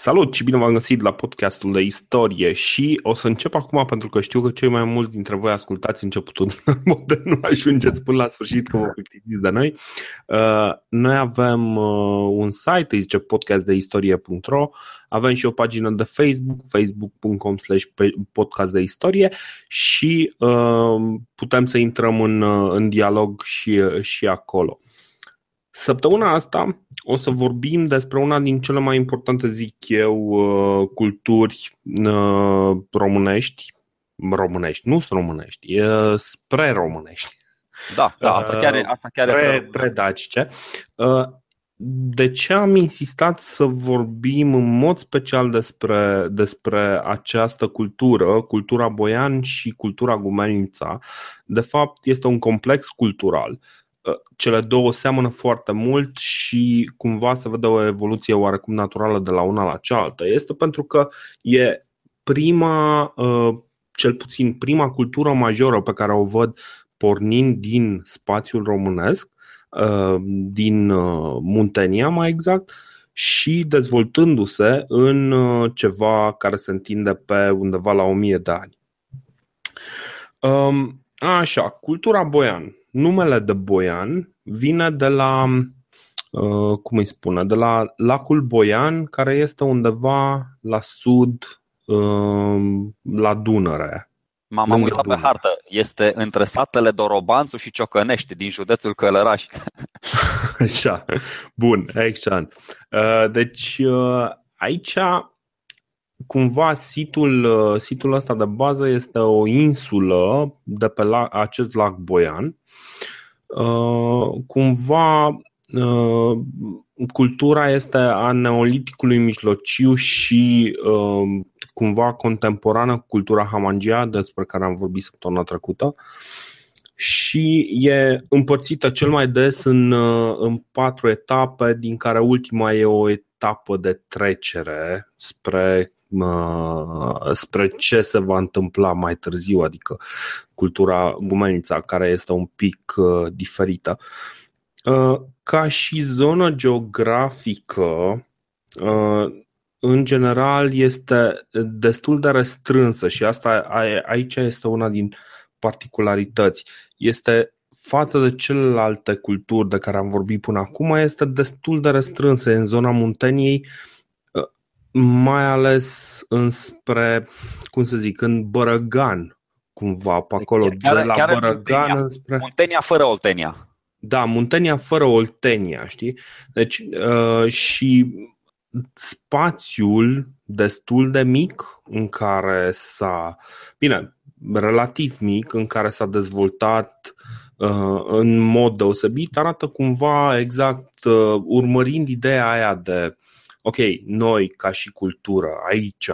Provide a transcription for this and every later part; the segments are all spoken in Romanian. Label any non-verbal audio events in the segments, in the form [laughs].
Salut și bine v-am găsit la podcastul de istorie și o să încep acum pentru că știu că cei mai mulți dintre voi ascultați începutul [laughs] din nu ajungeți până la sfârșit că vă plictisiți de noi. Uh, noi avem uh, un site, îi zice podcastdeistorie.ro avem și o pagină de Facebook, facebook.com slash podcast de istorie și uh, putem să intrăm în, în dialog și, și acolo. Săptămâna asta o să vorbim despre una din cele mai importante, zic eu, uh, culturi uh, românești, românești, nu sunt românești, spre românești. Da, da asta chiar e, asta chiar pre, e predacice. Uh, de ce am insistat să vorbim în mod special despre, despre această cultură, cultura boian și cultura gumelnița? De fapt, este un complex cultural cele două seamănă foarte mult și cumva se vede o evoluție oarecum naturală de la una la cealaltă. Este pentru că e prima, uh, cel puțin prima cultură majoră pe care o văd pornind din spațiul românesc, uh, din uh, Muntenia mai exact, și dezvoltându-se în ceva care se întinde pe undeva la 1000 de ani. Um, așa, cultura boian numele de Boian vine de la, uh, cum îi spune, de la lacul Boian, care este undeva la sud, uh, la Dunăre. M-am uitat pe hartă. Este între satele Dorobanțu și Ciocănești, din județul Călăraș. [laughs] Așa. Bun, excelent. Uh, deci, aici cumva situl, situl ăsta de bază este o insulă de pe la, acest lac Boian. Uh, cumva uh, cultura este a neoliticului mijlociu și uh, cumva contemporană cu cultura hamangia despre care am vorbit săptămâna trecută. Și e împărțită cel mai des în, în patru etape, din care ultima e o etapă de trecere spre spre ce se va întâmpla mai târziu, adică cultura gumenița, care este un pic uh, diferită. Uh, ca și zonă geografică, uh, în general este destul de restrânsă și asta aici este una din particularități. Este față de celelalte culturi de care am vorbit până acum, este destul de restrânsă în zona Munteniei mai ales înspre, cum să zic, în Bărăgan, cumva, pe acolo, chiar, de la chiar Bărăgan Muntenia, înspre... Muntenia fără Oltenia. Da, Muntenia fără Oltenia, știi? Deci, uh, și spațiul destul de mic în care s-a, bine, relativ mic, în care s-a dezvoltat uh, în mod deosebit, arată cumva exact uh, urmărind ideea aia de ok, noi ca și cultură aici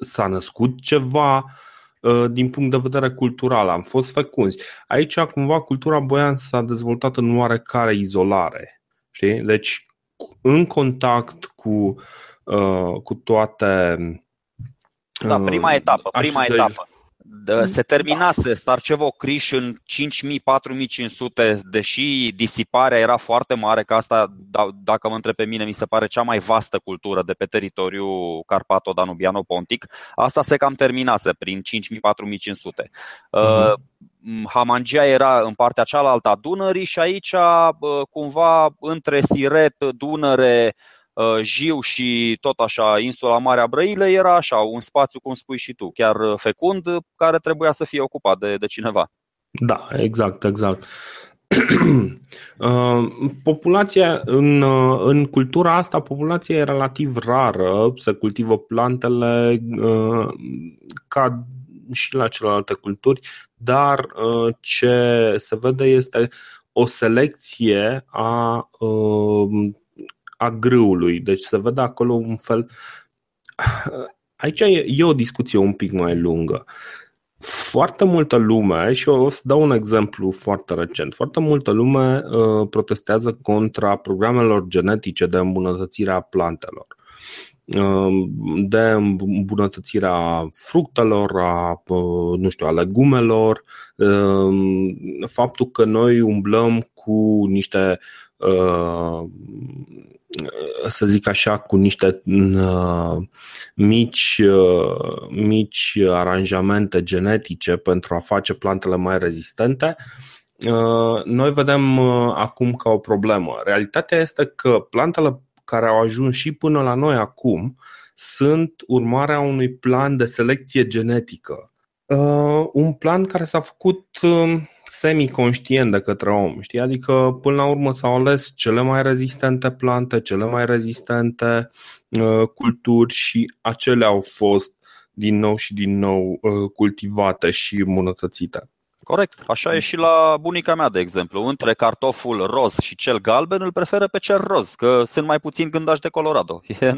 s-a născut ceva uh, din punct de vedere cultural, am fost fecunzi. Aici cumva cultura boian s-a dezvoltat în oarecare izolare. Știi? Deci în contact cu, uh, cu toate da, prima etapă, prima etapă. Mm. Se terminase Starcevo Criș în 5.000-4.500, deși disiparea era foarte mare, că asta, da, dacă mă întreb pe mine, mi se pare cea mai vastă cultură de pe teritoriul Carpato-Danubiano-Pontic. Asta se cam terminase prin 5.000-4.500. Uh-huh. Uh, Hamangia era în partea cealaltă a Dunării și aici, uh, cumva, între Siret, Dunăre, Uh, Jiu și tot așa insula Marea Brăile era așa un spațiu, cum spui și tu, chiar uh, fecund, care trebuia să fie ocupat de, de cineva. Da, exact, exact. [clears throat] Uh, populația în, în cultura asta, populația e relativ rară, se cultivă plantele ca și la celelalte culturi, dar ce se vede este o selecție a a grâului. Deci se vede acolo un fel. Aici e, e o discuție un pic mai lungă. Foarte multă lume, și o să dau un exemplu foarte recent, foarte multă lume uh, protestează contra programelor genetice de îmbunătățire a plantelor uh, de îmbunătățirea fructelor, a, uh, nu știu, a legumelor, uh, faptul că noi umblăm cu niște să zic așa, cu niște uh, mici, uh, mici aranjamente genetice pentru a face plantele mai rezistente, uh, noi vedem acum ca o problemă. Realitatea este că plantele care au ajuns și până la noi acum sunt urmarea unui plan de selecție genetică. Un plan care s-a făcut semi-conștient de către om, știi? Adică până la urmă s-au ales cele mai rezistente plante, cele mai rezistente uh, culturi și acelea au fost din nou și din nou uh, cultivate și îmbunătățite. Corect. Așa e și la bunica mea, de exemplu. Între cartoful roz și cel galben îl preferă pe cel roz, că sunt mai puțin gândași de Colorado. E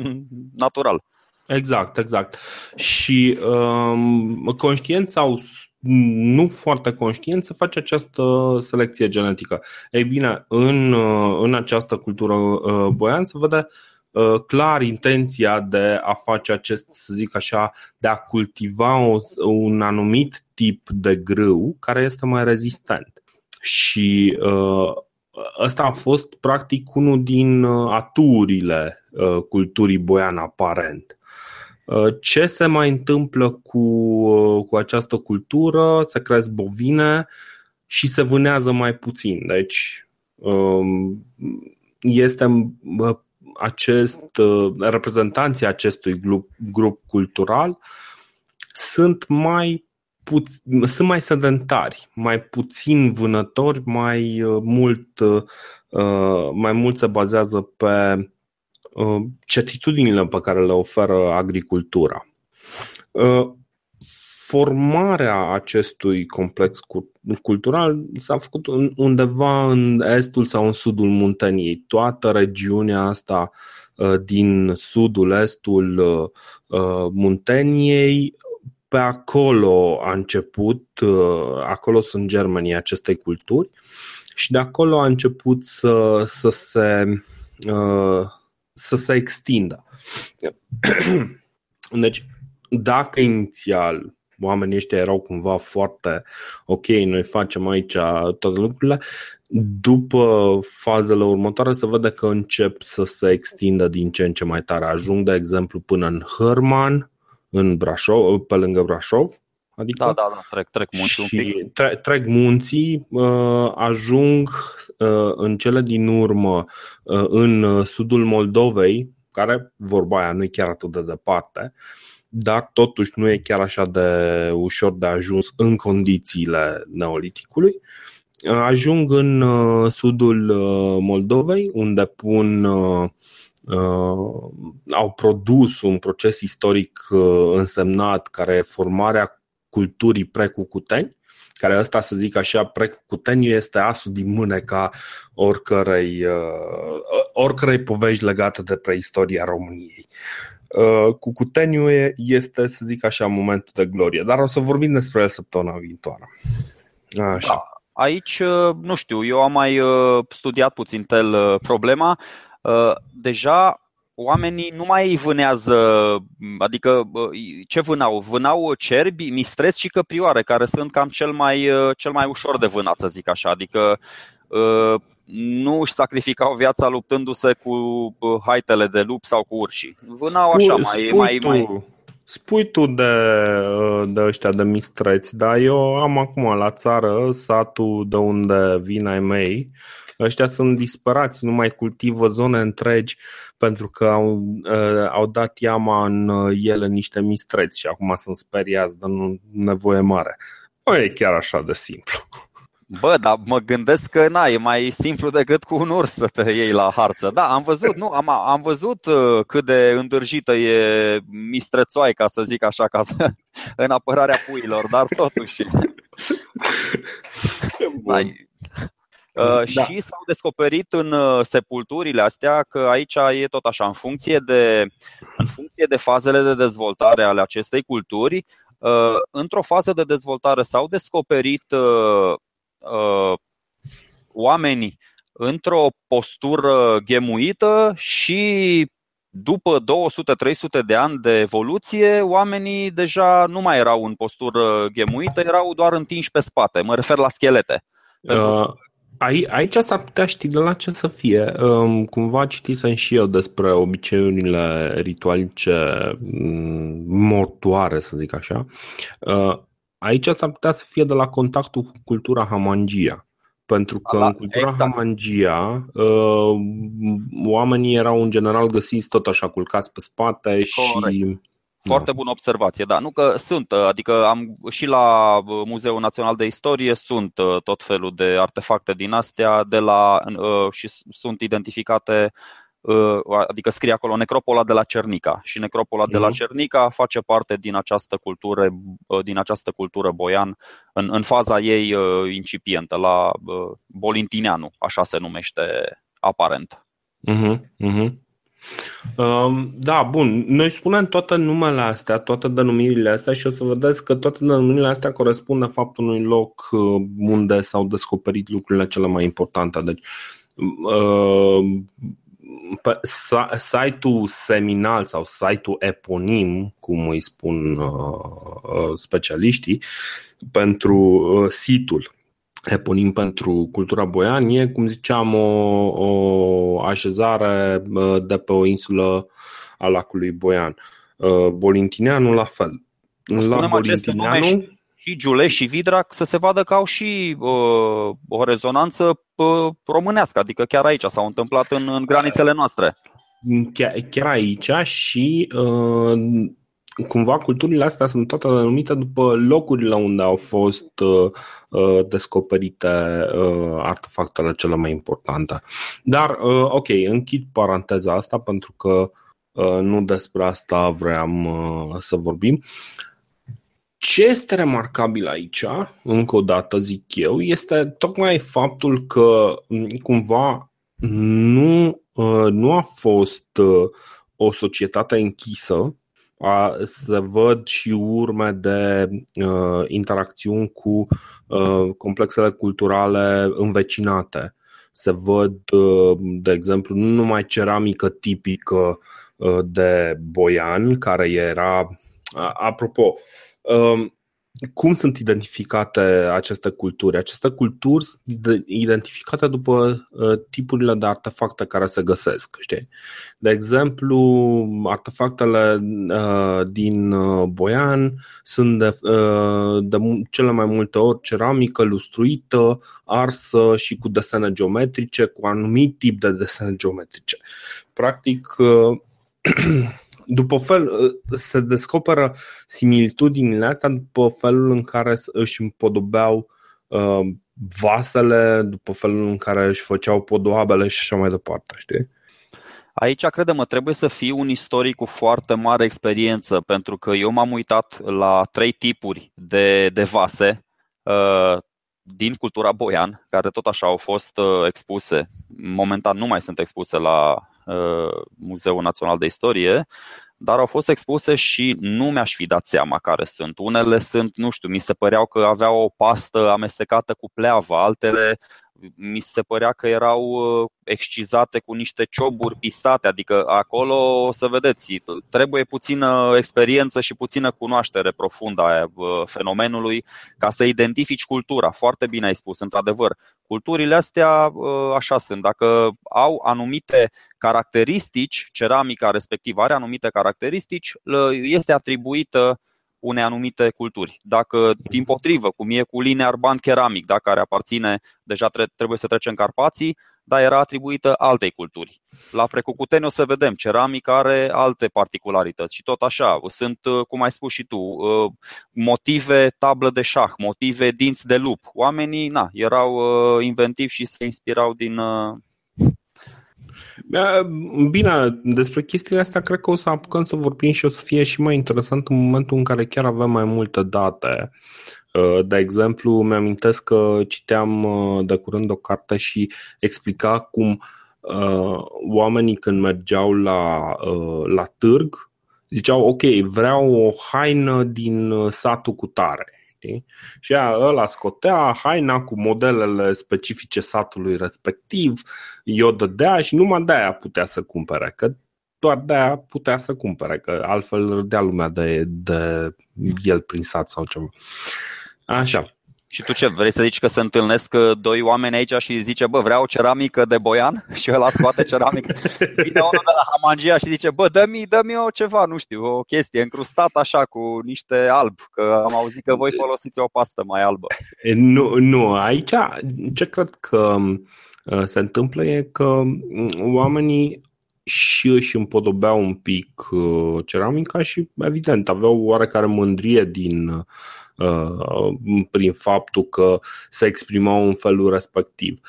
natural. Exact, exact. Și um, conștient sau nu foarte conștient să face această selecție genetică. Ei bine, în, în această cultură uh, boian se vede uh, clar intenția de a face acest, să zic așa, de a cultiva o, un anumit tip de grâu care este mai rezistent. Și uh, ăsta a fost practic unul din aturile culturii boian aparent. Uh, ce se mai întâmplă cu, uh, cu această cultură? Se cresc bovine și se vânează mai puțin. Deci um, este uh, acest, reprezentanții acestui grup, grup cultural sunt mai put, sunt mai sedentari, mai puțin vânători, mai mult mai mult se bazează pe Uh, certitudinile pe care le oferă agricultura. Uh, formarea acestui complex cultural s-a făcut undeva în estul sau în sudul Munteniei. Toată regiunea asta uh, din sudul, estul Munteniei, pe acolo a început, acolo sunt germenii acestei culturi și de acolo a început să, să se să se extindă. [clears throat] Deci, dacă inițial oamenii ăștia erau cumva foarte ok, noi facem aici toate lucrurile, după fazele următoare se vede că încep să se extindă din ce în ce mai tare. Ajung, de exemplu, până în Hărman, în Brașov, pe lângă Brașov, Adică? Da, da, da, trec, trec munții un pic. Tre- trec munții, uh, ajung uh, în cele din urmă uh, în sudul Moldovei, care, vorba aia, nu e chiar atât de departe, dar totuși nu e chiar așa de ușor de ajuns în condițiile neoliticului. Ajung în sudul Moldovei, unde pun au produs un proces istoric însemnat care e formarea culturii precucuteni, care ăsta, să zic așa, precucuteniu este asul din mâneca oricărei, uh, oricărei povești legate de preistoria României. Uh, Cucuteniu este, să zic așa, momentul de glorie, dar o să vorbim despre el săptămâna viitoare. Așa. Da. Aici, uh, nu știu, eu am mai uh, studiat puțin tel problema. Deja oamenii nu mai vânează, adică ce vânau? Vânau cerbi, mistreți și căprioare, care sunt cam cel mai, cel mai ușor de vânat, să zic așa. Adică nu își sacrificau viața luptându-se cu haitele de lup sau cu urși. Vânau așa, mai, mai, mai... Spui tu de, de ăștia de mistreți, dar eu am acum la țară, satul de unde vin ai mei, ăștia sunt disperați, nu mai cultivă zone întregi pentru că au, uh, au dat iama în uh, ele niște mistreți și acum sunt speriați de nevoie mare. Nu e chiar așa de simplu. Bă, dar mă gândesc că na, e mai simplu decât cu un urs să te iei la harță. Da, am văzut, nu, am, am văzut uh, cât de îndârjită e mistrețoaica, să zic așa, ca să, [laughs] în apărarea puilor, dar totuși. [laughs] Da, Uh, da. Și s-au descoperit în uh, sepulturile astea că aici e tot așa, în funcție de, în funcție de fazele de dezvoltare ale acestei culturi, uh, într-o fază de dezvoltare s-au descoperit oamenii într-o postură ghemuită și după 200-300 de ani de evoluție, oamenii deja nu mai erau în postură ghemuită, erau doar întinși pe spate. Mă refer la schelete. Uh, Aici s-ar putea ști de la ce să fie. Um, cumva citisem și eu despre obiceiurile ritualice mm, mortoare, să zic așa. Uh, aici s-ar putea să fie de la contactul cu cultura Hamangia. Pentru că Ala, în cultura exact. Hamangia uh, oamenii erau în general găsiți tot așa culcați pe spate Corect. și foarte da. bună observație, da. Nu că sunt, adică am și la uh, Muzeul Național de Istorie sunt uh, tot felul de artefacte din astea de la, uh, și sunt identificate adică scrie acolo necropola de la Cernica și necropola de la mhm. Cernica face parte din această cultură, din această cultură boian în, în faza ei incipientă, la Bolintineanu, așa se numește aparent. Uh-huh, uh-huh. Da, bun. Noi spunem toate numele astea, toate denumirile astea și o să vedeți că toate denumirile astea corespund de fapt unui loc uh, unde s-au descoperit lucrurile cele mai importante. Deci, uh, pe site-ul seminal sau site-ul eponim, cum îi spun uh, specialiștii, pentru situl eponim pentru cultura boian e, cum ziceam, o, o așezare de pe o insulă a lacului Boian. Bolintineanu la fel. La Bolintineanu și Giule și Vidra să se vadă că au și uh, o rezonanță uh, românească, adică chiar aici s-au întâmplat în, în granițele noastre. Chiar, chiar aici și uh, cumva culturile astea sunt toate denumite după locurile unde au fost uh, uh, descoperite uh, artefactele cele mai importante. Dar, uh, ok, închid paranteza asta pentru că uh, nu despre asta vreau uh, să vorbim. Ce este remarcabil aici, încă o dată zic eu, este tocmai faptul că mm, cumva nu, uh, nu a fost uh, o societate închisă a, se văd și urme de uh, interacțiuni cu uh, complexele culturale învecinate. Se văd, uh, de exemplu, nu numai ceramică tipică uh, de Boian, care era. Apropo, uh, cum sunt identificate aceste culturi? Aceste culturi sunt identificate după uh, tipurile de artefacte care se găsesc. Știi? De exemplu, artefactele uh, din uh, Boian sunt de, de cele mai multe ori ceramică lustruită, arsă și cu desene geometrice, cu anumit tip de desene geometrice. Practic, [clears throat] după fel, se descoperă similitudinile astea după felul în care își împodobeau uh, vasele, după felul în care își făceau podoabele și așa mai departe, știi? Aici, credem, trebuie să fii un istoric cu foarte mare experiență, pentru că eu m-am uitat la trei tipuri de, de vase uh, din cultura boian, care tot așa au fost uh, expuse. Momentan nu mai sunt expuse la Uh, Muzeul Național de Istorie, dar au fost expuse și nu mi-aș fi dat seama care sunt. Unele sunt, nu știu, mi se păreau că aveau o pastă amestecată cu pleavă, altele mi se părea că erau uh, excizate cu niște cioburi pisate, adică acolo o să vedeți, trebuie puțină experiență și puțină cunoaștere profundă a uh, fenomenului ca să identifici cultura. Foarte bine ai spus, într-adevăr. Culturile astea uh, așa sunt, dacă au anumite caracteristici, ceramica respectivă are anumite caracteristici, este atribuită unei anumite culturi. Dacă, din potrivă, cum e cu linear band ceramic, da, care aparține, deja trebuie să trecem Carpații, dar era atribuită altei culturi. La Precucuteni o să vedem, ceramica are alte particularități și tot așa. Sunt, cum ai spus și tu, uh, motive tablă de șah, motive dinți de lup. Oamenii na, erau uh, inventivi și se inspirau din, uh, Bine, despre chestiile astea cred că o să apucăm să vorbim și o să fie și mai interesant în momentul în care chiar avem mai multe date. Uh, de exemplu, mi-amintesc că citeam uh, de curând o carte și explica cum uh, oamenii când mergeau la, la târg ziceau ok, vreau o haină din satul cu tare știi? Și ea, ăla scotea haina cu modelele specifice satului respectiv, i-o dădea și numai de-aia putea să cumpere, că doar de-aia putea să cumpere, că altfel râdea lumea de, de el prin sat sau ceva. Așa. Și tu ce, vrei să zici că se întâlnesc uh, doi oameni aici și zice, bă, vreau ceramică de boian? [laughs] Și ăla scoate ceramică. Vine unul de la Hamangia și zice, bă, dă-mi, dă-mi o ceva, nu știu, o chestie încrustată așa cu niște alb, că am auzit că voi folosiți o pastă mai albă. Nu, nu, aici ce cred că uh, se întâmplă e că mm, oamenii și își împodobeau un pic uh, ceramica și, evident, aveau oarecare mândrie din, uh, prin faptul că se exprimau în felul respectiv.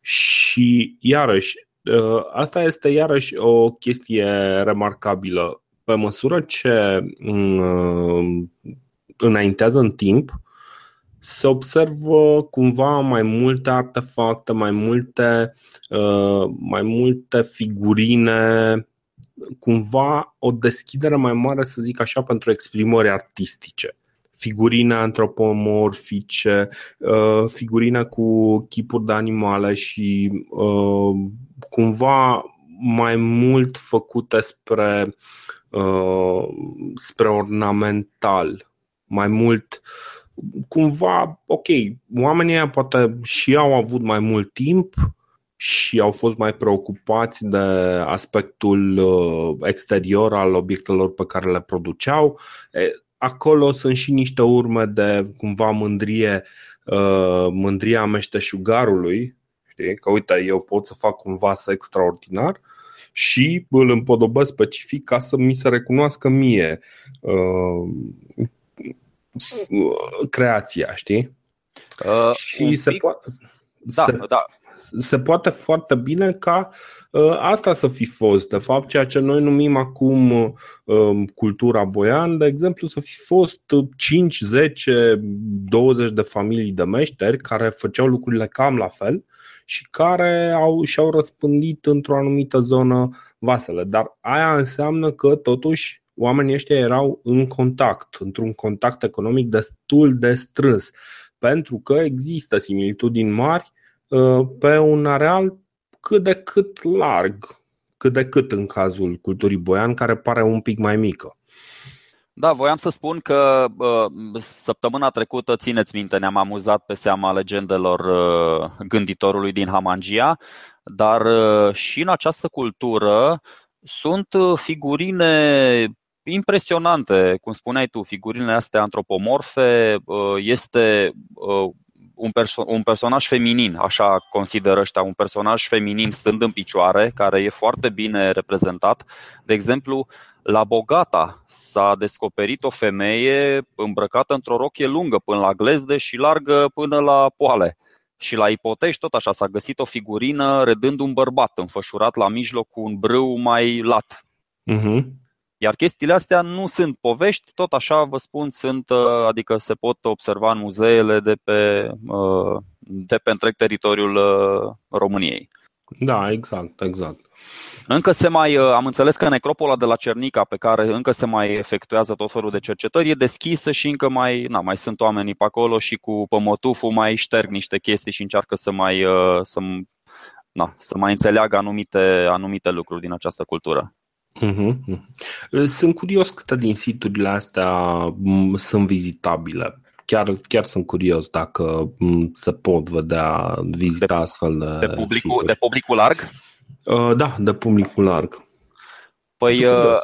Și, iarăși, uh, asta este iarăși o chestie remarcabilă. Pe măsură ce înaintează în timp, se observă cumva mai multe artefacte, mai multe, uh, mai multe figurine, cumva o deschidere mai mare, să zic așa, pentru exprimări artistice. Figurine antropomorfice, uh, figurine cu chipuri de animale și uh, cumva mai mult făcute spre, spre ornamental, mai mult uh, cumva, ok, oamenii ăia poate și au avut mai mult timp și au fost mai preocupați de aspectul uh, exterior al obiectelor pe care le produceau. Acolo sunt și niște urme de cumva mândrie, uh, mândria meșteșugarului, știi? că uite, eu pot să fac un vas extraordinar și îl împodobesc specific ca să mi se recunoască mie uh, creația, știi? Uh, și se poate. Da, se, da. se poate foarte bine ca uh, asta să fi fost. De fapt, ceea ce noi numim acum uh, cultura boian, de exemplu, să fi fost 5, 10, 20 de familii de meșteri care făceau lucrurile cam la fel și care au, și-au răspândit într-o anumită zonă vasele. Dar aia înseamnă că, totuși, oamenii ăștia erau în contact, într-un contact economic destul de strâns, pentru că există similitudini mari uh, pe un areal cât de cât larg, cât de cât în cazul culturii boian, care pare un pic mai mică. Da, voiam să spun că uh, săptămâna trecută, țineți minte, ne-am amuzat pe seama legendelor uh, gânditorului din Hamangia, dar și în această cultură sunt figurine impresionante, cum spuneai tu, figurinile astea antropomorfe, uh, este uh, un, perso- un personaj feminin, așa consideră ăștia, un personaj feminin stând în picioare, care e foarte bine reprezentat. De exemplu, la Bogata s-a descoperit o femeie îmbrăcată într-o rochie lungă până la glezde și largă până la poale. Și la Ipotești tot așa s-a găsit o figurină redând un bărbat înfășurat la mijloc cu un brâu mai lat. Uh-huh. Iar chestiile astea nu sunt povești, tot așa vă spun, sunt, uh, adică se pot observa în muzeele de pe, uh, de pe întreg teritoriul uh, României. Da, exact, exact. Încă se mai, am înțeles că necropola de la Cernica, pe care încă se mai efectuează tot felul de cercetări, e deschisă și încă mai, na, mai sunt oamenii pe acolo și cu pămătuful mai șterg niște chestii și încearcă să mai, să, na, să mai înțeleagă anumite, anumite lucruri din această cultură. Uh-huh. Sunt curios câte din siturile astea sunt vizitabile. Chiar, chiar sunt curios dacă se pot vedea, vizita de, astfel de, de, publicul, de publicul larg? Uh, da, de publicul larg. Păi uh,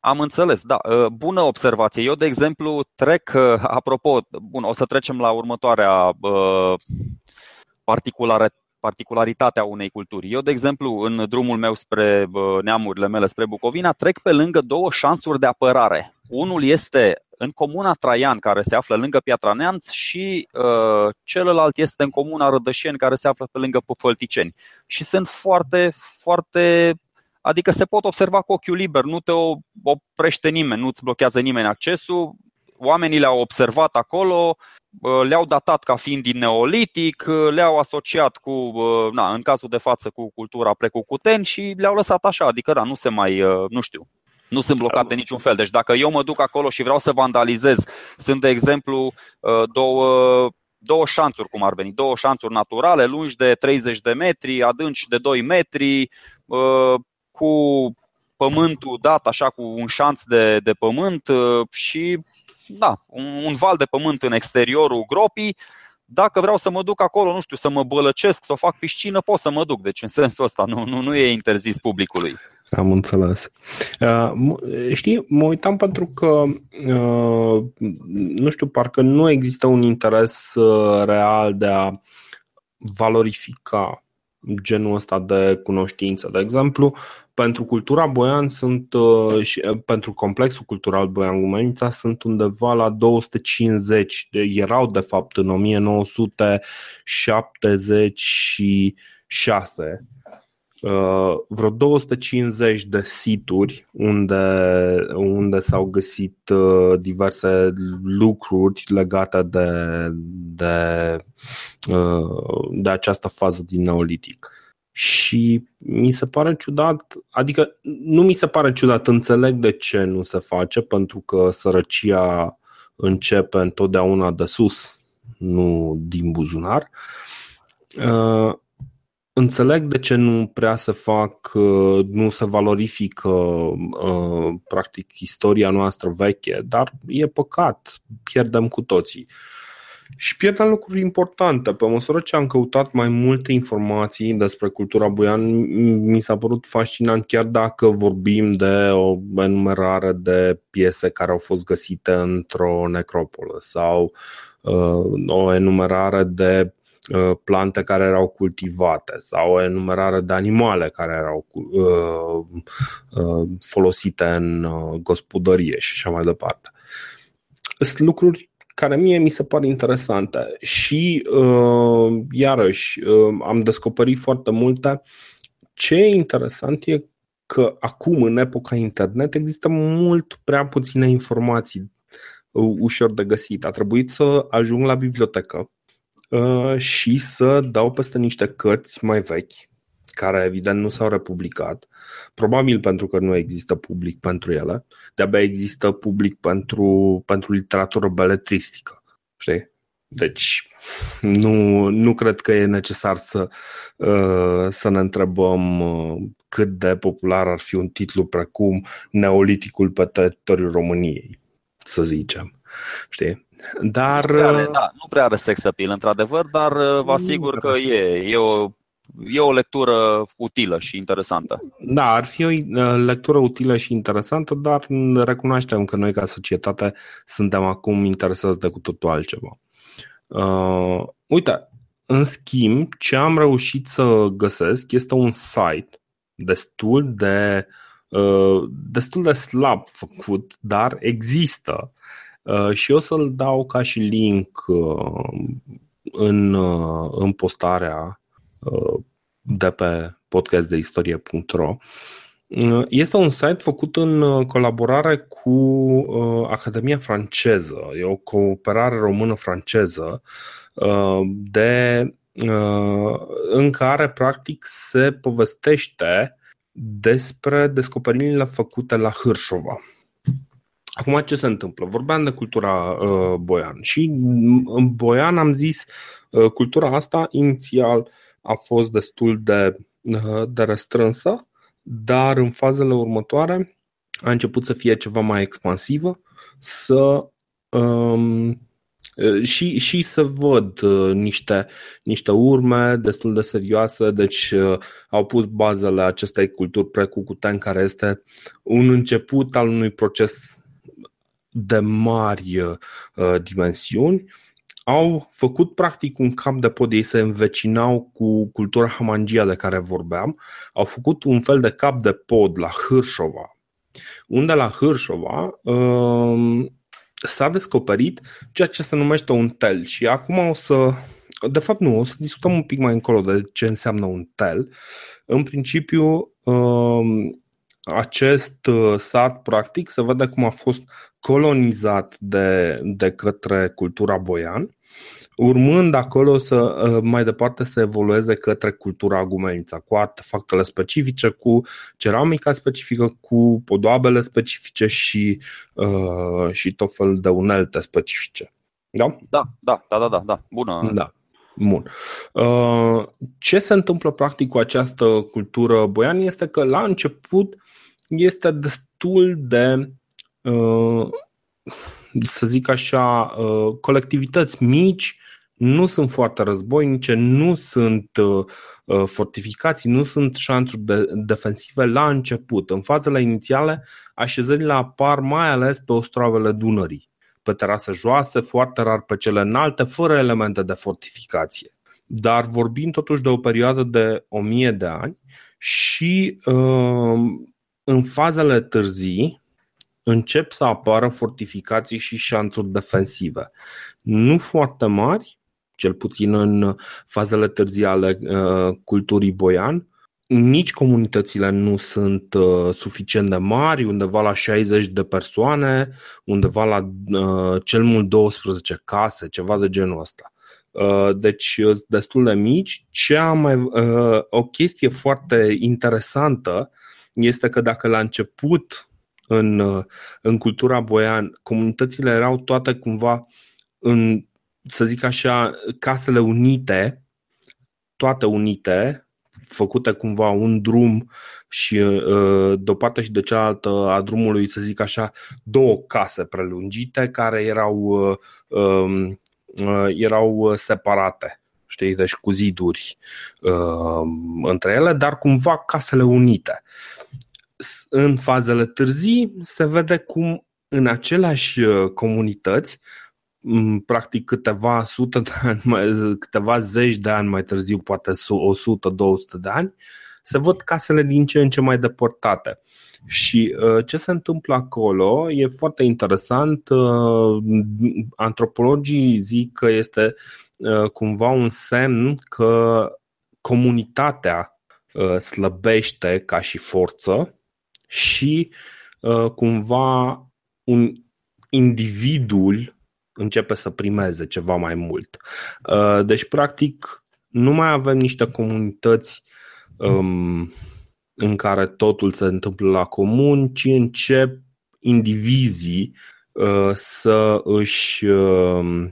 am înțeles, da. Uh, bună observație. Eu, de exemplu, trec, uh, apropo, bun, o să trecem la următoarea uh, particulare, particularitatea unei culturi. Eu, de exemplu, în drumul meu spre neamurile mele, spre Bucovina, trec pe lângă două șansuri de apărare. Unul este în comuna Traian, care se află lângă Piatra Neamț, și uh, celălalt este în comuna Rădășeni, care se află pe lângă Păfălticeni. Și sunt foarte, foarte Adică se pot observa cu ochiul liber, nu te oprește nimeni, nu-ți blochează nimeni accesul, oamenii le-au observat acolo, le-au datat ca fiind din neolitic, le-au asociat cu, na, în cazul de față, cu cultura precucuteni și le-au lăsat așa, adică da, nu se mai, nu știu, nu sunt blocate de niciun fel. Deci dacă eu mă duc acolo și vreau să vandalizez, sunt de exemplu două, două șanțuri, cum ar veni, două șanțuri naturale, lungi de 30 de metri, adânci de 2 metri, cu pământul dat așa cu un șanț de, de pământ și da, un, un val de pământ în exteriorul gropii, dacă vreau să mă duc acolo, nu știu, să mă bălăcesc, să o fac piscină, pot să mă duc. Deci în sensul ăsta nu, nu, nu e interzis publicului. Am înțeles. Uh, știi, mă uitam pentru că, uh, nu știu, parcă nu există un interes uh, real de a valorifica genul ăsta de cunoștință. De exemplu, pentru cultura Boian sunt uh, și uh, pentru complexul cultural Boian Gumenița sunt undeva la 250, erau de fapt în 1976 uh, vreo 250 de situri unde, unde s-au găsit diverse lucruri legate de, de, de această fază din Neolitic și mi se pare ciudat, adică nu mi se pare ciudat, înțeleg de ce nu se face, pentru că sărăcia începe întotdeauna de sus, nu din buzunar. Uh, înțeleg de ce nu prea se fac, uh, nu se valorifică uh, practic istoria noastră veche, dar e păcat, pierdem cu toții. Și pierdem lucruri importante. Pe măsură ce am căutat mai multe informații despre cultura buian, mi s-a părut fascinant chiar dacă vorbim de o enumerare de piese care au fost găsite într-o necropolă sau uh, o enumerare de uh, plante care erau cultivate sau o enumerare de animale care erau uh, uh, folosite în uh, gospodărie și așa mai departe. Sunt lucruri care mie mi se par interesante și uh, iarăși uh, am descoperit foarte multe. Ce e interesant e că acum, în epoca internet, există mult prea puține informații uh, ușor de găsit. A trebuit să ajung la bibliotecă uh, și să dau peste niște cărți mai vechi care evident nu s-au republicat, probabil pentru că nu există public pentru ele, de-abia există public pentru, pentru literatură beletristică. Știi? Deci nu, nu cred că e necesar să, uh, să ne întrebăm uh, cât de popular ar fi un titlu precum Neoliticul pe teritoriul României, să zicem. Știi? Dar. Nu prea are, da, nu prea are sex appeal, într-adevăr, dar vă asigur că e, e o e o lectură utilă și interesantă. Da, ar fi o uh, lectură utilă și interesantă, dar recunoaștem că noi ca societate suntem acum interesați de cu totul altceva. Uh, uite, în schimb, ce am reușit să găsesc este un site destul de uh, destul de slab făcut, dar există uh, și o să-l dau ca și link uh, în, uh, în postarea uh, de pe podcastdeistorie.ro este un site făcut în colaborare cu uh, Academia franceză. E o cooperare română-franceză uh, de, uh, în care practic se povestește despre descoperirile făcute la Hârșova. Acum ce se întâmplă? Vorbeam de cultura uh, boian și în boian am zis uh, cultura asta inițial uh, a fost destul de, de restrânsă, dar în fazele următoare a început să fie ceva mai expansivă, să um, și, și să văd uh, niște, niște urme destul de serioase, deci uh, au pus bazele acestei culturi precucuten, care este un început al unui proces de mari uh, dimensiuni. Au făcut practic un camp de pod, ei se învecinau cu cultura hamangia de care vorbeam, au făcut un fel de cap de pod la Hârșova, unde la Hârșova um, s-a descoperit ceea ce se numește un tel. Și acum o să, de fapt nu, o să discutăm un pic mai încolo de ce înseamnă un tel. În principiu, um, acest uh, sat, practic, se vede cum a fost colonizat de, de către cultura boian urmând acolo să uh, mai departe să evolueze către cultura agumenița, cu artefactele specifice, cu ceramica specifică, cu podoabele specifice și, uh, și tot felul de unelte specifice. Da? Da, da, da, da, da, da. bună. Da. Bun. Uh, ce se întâmplă practic cu această cultură boian este că la început este destul de să zic așa, colectivități mici nu sunt foarte războinice, nu sunt uh, uh, fortificații, nu sunt șanțuri de, defensive la început. În fazele inițiale, așezările apar mai ales pe ostroavele Dunării, pe terase joase, foarte rar pe cele înalte, fără elemente de fortificație. Dar vorbim totuși de o perioadă de o mie de ani și uh, în fazele târzii încep să apară fortificații și șanțuri defensive. Nu foarte mari, cel puțin în fazele târzii ale uh, culturii boian, nici comunitățile nu sunt uh, suficient de mari, undeva la 60 de persoane, undeva la uh, cel mult 12 case, ceva de genul ăsta. Uh, deci sunt destul de mici. Cea mai, uh, o chestie foarte interesantă este că dacă la început în, uh, în cultura boian comunitățile erau toate cumva în, să zic așa, casele unite, toate unite, făcute cumva un drum și de o parte și de cealaltă a drumului, să zic așa, două case prelungite care erau um, Uh, erau uh, separate, știi, deci cu ziduri uh, între ele, dar cumva casele unite. În fazele târzii se vede cum în aceleași uh, comunități, practic câteva sute de ani, câteva zeci de ani mai târziu, poate 100-200 de ani, se văd casele din ce în ce mai depărtate. Și uh, ce se întâmplă acolo e foarte interesant. Uh, antropologii zic că este uh, cumva un semn că comunitatea uh, slăbește ca și forță și uh, cumva un individul începe să primeze ceva mai mult. Uh, deci, practic, nu mai avem niște comunități um, în care totul se întâmplă la comun, ci încep indivizii uh, să își uh,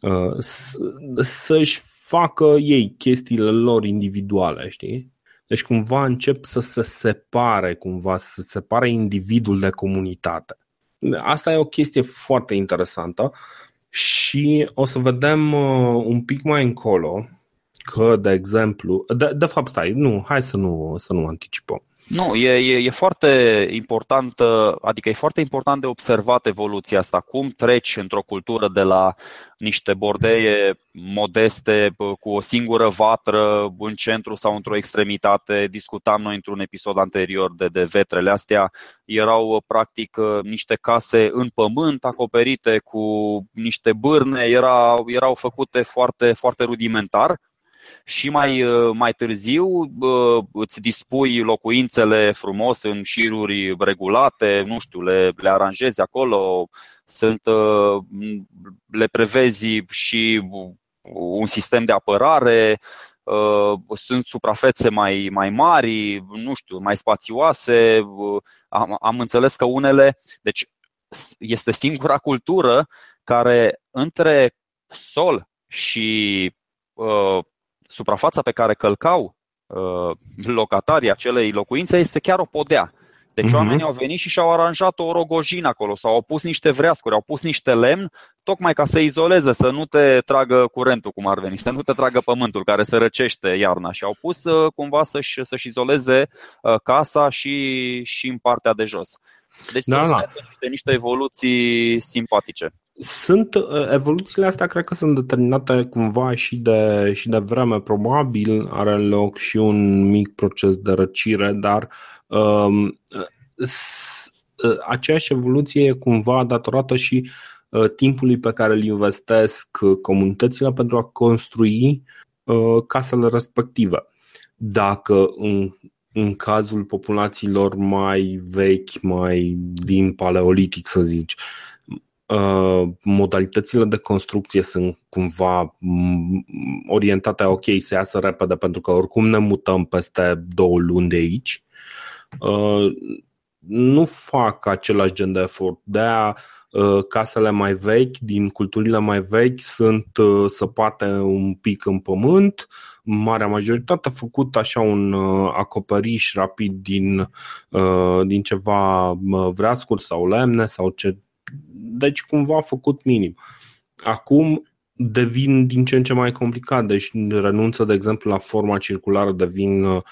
uh, să-și facă ei chestiile lor individuale, știi? Deci cumva încep să se separe, cumva să se separe individul de comunitate. Asta e o chestie foarte interesantă și o să vedem un pic mai încolo că, de exemplu, de, de fapt, stai, nu, hai să nu, să nu anticipăm. Nu, e, e, e foarte important, adică e foarte important de observat evoluția asta, cum treci într-o cultură de la niște bordeie modeste cu o singură vatră în centru sau într-o extremitate. Discutam noi într-un episod anterior de, de vetrele astea. Erau practic niște case în pământ acoperite cu niște bârne, erau, erau făcute foarte, foarte rudimentar și mai, uh, mai târziu uh, îți dispui locuințele frumos în șiruri regulate, nu știu, le, le aranjezi acolo, sunt, uh, le prevezi și un sistem de apărare, sunt suprafețe mai, mai mari, nu știu, mai spațioase. Am, am înțeles că unele, deci este singura cultură care între sol și uh, suprafața pe care călcau uh, locatarii acelei locuințe este chiar o podea. Deci uh-huh. oamenii au venit și și-au aranjat o rogojină acolo sau au pus niște vreascuri, au pus niște lemn, tocmai ca să izoleze, să nu te tragă curentul cum ar veni, să nu te tragă pământul care se răcește iarna și au pus uh, cumva să-și, să-și izoleze uh, casa și, și în partea de jos. Deci da, sunt da. niște, niște evoluții simpatice sunt uh, evoluțiile astea cred că sunt determinate cumva și de, și de vreme. Probabil are loc și un mic proces de răcire dar um, s, uh, aceeași evoluție e cumva datorată și uh, timpului pe care îl investesc comunitățile pentru a construi uh, casele respective. Dacă în, în cazul populațiilor mai vechi, mai din paleolitic să zici, Uh, modalitățile de construcție sunt cumva mm, orientate ok să iasă repede pentru că oricum ne mutăm peste două luni de aici, uh, nu fac același gen de efort. De-aia uh, casele mai vechi, din culturile mai vechi, sunt săpate un pic în pământ, marea majoritate a făcut așa un acoperiș rapid din, din ceva vreascuri sau lemne sau ce deci cumva a făcut minim. Acum, devin din ce în ce mai complicat. Deci renunță, de exemplu, la forma circulară, devin uh,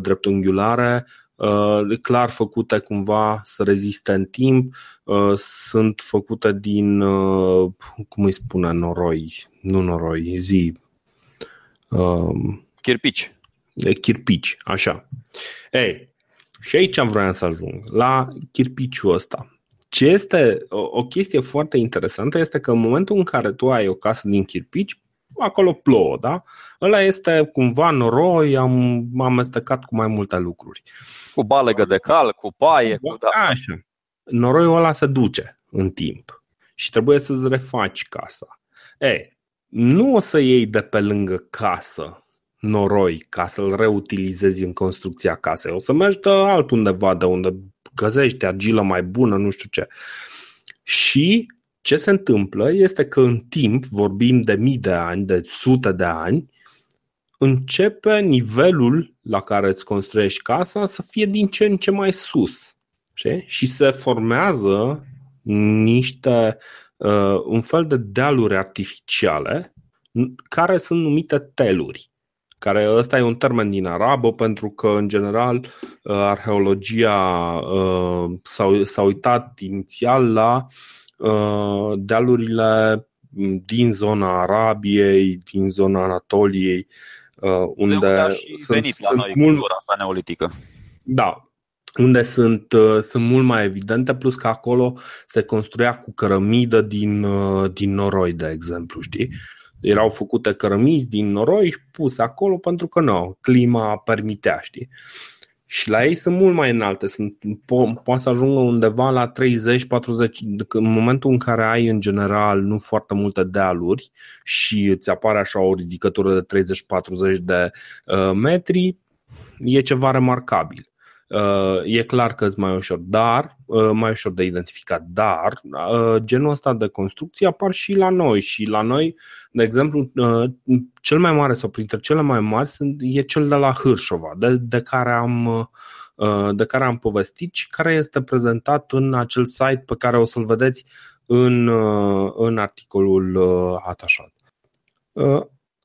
dreptunghiulare, uh, clar făcute cumva să reziste în timp, uh, sunt făcute din, uh, cum îi spune, noroi, nu noroi, zi. Uh, chirpici. Chirpici, așa. Ei, și aici vreau să ajung, la chirpiciul ăsta. Ce este o, o chestie foarte interesantă este că în momentul în care tu ai o casă din chirpici, acolo plouă, da? Ăla este cumva noroi, am, am amestecat cu mai multe lucruri. Cu balegă de cal, cu paie, cu da. Așa. Noroiul ăla se duce în timp și trebuie să-ți refaci casa. E, nu o să iei de pe lângă casă noroi ca să-l reutilizezi în construcția casei. O să mergi de altundeva de unde găsești argilă mai bună, nu știu ce. Și ce se întâmplă este că în timp, vorbim de mii de ani, de sute de ani, începe nivelul la care îți construiești casa să fie din ce în ce mai sus. Știi? Și se formează niște uh, un fel de dealuri artificiale care sunt numite teluri care ăsta e un termen din arabă pentru că, în general, uh, arheologia uh, s-a, s-a uitat inițial la uh, dealurile din zona Arabiei, din zona Anatoliei, unde sunt, venit la sunt noi mult... asta neolitică. Da, unde sunt, sunt mult mai evidente, plus că acolo se construia cu cărămidă din, din noroi, de exemplu, știi? Erau făcute cărămizi din noroi și puse acolo pentru că nu, clima permitea, știi? Și la ei sunt mult mai înalte, sunt, po- poate să ajungă undeva la 30-40, în momentul în care ai în general nu foarte multe dealuri și îți apare așa o ridicătură de 30-40 de uh, metri, e ceva remarcabil. Uh, e clar că e mai ușor, dar uh, mai ușor de identificat, dar uh, genul ăsta de construcții apar și la noi și la noi, de exemplu, cel mai mare sau printre cele mai mari sunt, e cel de la Hârșova, de, de care am de care am povestit și care este prezentat în acel site pe care o să-l vedeți în, în articolul atașat.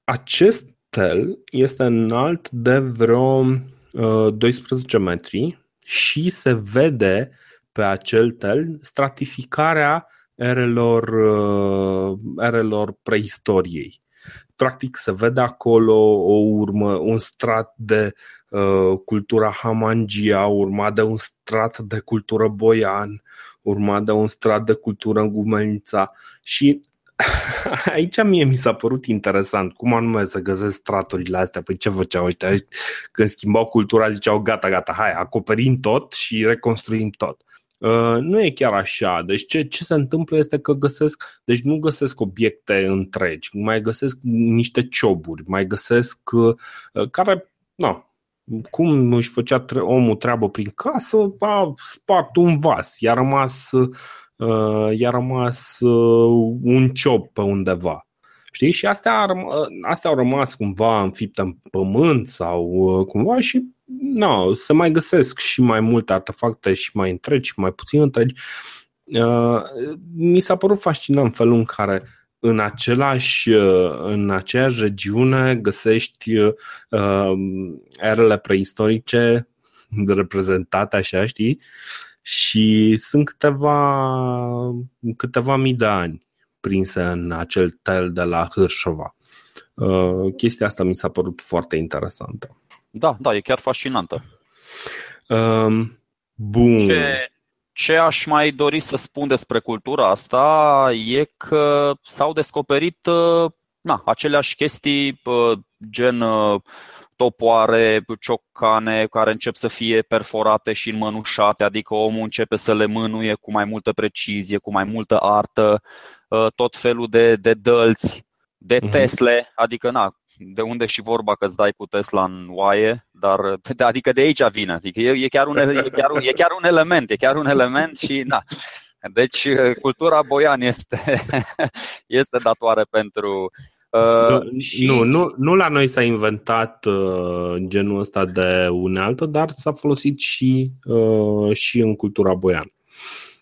Acest tel este înalt de vreo 12 uh, metri și se vede pe acel tel stratificarea erelor, uh, erelor preistoriei. Practic se vede acolo o urmă, un strat de uh, cultura Hamangia, urmat de un strat de cultură Boian, urmat de un strat de cultură Gumenița și [laughs] aici mie mi s-a părut interesant cum anume să găsesc straturile astea. Păi ce făceau ăștia? Când schimbau cultura ziceau gata, gata, hai, acoperim tot și reconstruim tot. Uh, nu e chiar așa. Deci ce, ce se întâmplă este că găsesc, deci nu găsesc obiecte întregi, mai găsesc niște cioburi, mai găsesc uh, care, na, cum își făcea tre- omul treabă prin casă, a spart un vas, i-a rămas uh, uh, i-a rămas uh, un ciop pe undeva. Știi? Și astea, uh, astea au rămas cumva înfipte în pământ sau uh, cumva și no, se mai găsesc și mai multe artefacte și mai întregi și mai puțin întregi. Uh, mi s-a părut fascinant felul în care în același, uh, în aceeași regiune găsești uh, erele preistorice [laughs] reprezentate așa, știi? Și sunt câteva, câteva mii de ani prinse în acel tel de la Hârșova. Uh, chestia asta mi s-a părut foarte interesantă. Da, da, e chiar fascinantă. Um, bun. Ce, ce aș mai dori să spun despre cultura asta e că s-au descoperit uh, na, aceleași chestii uh, gen topoare, ciocane care încep să fie perforate și înmănușate, adică omul începe să le mânuie cu mai multă precizie, cu mai multă artă, ă, tot felul de, de dălți, de mhm. Tesle, adică na, de unde și vorba că îți dai cu Tesla în oaie, dar [laughs] adică de aici vine, adică e, e, chiar un, e, chiar un, e chiar un element, e chiar un element și na. Deci cultura boian este, [laughs] este datoare pentru, Uh, și... nu, nu, nu la noi s-a inventat uh, genul ăsta de unealtă, dar s-a folosit și, uh, și în cultura boiană.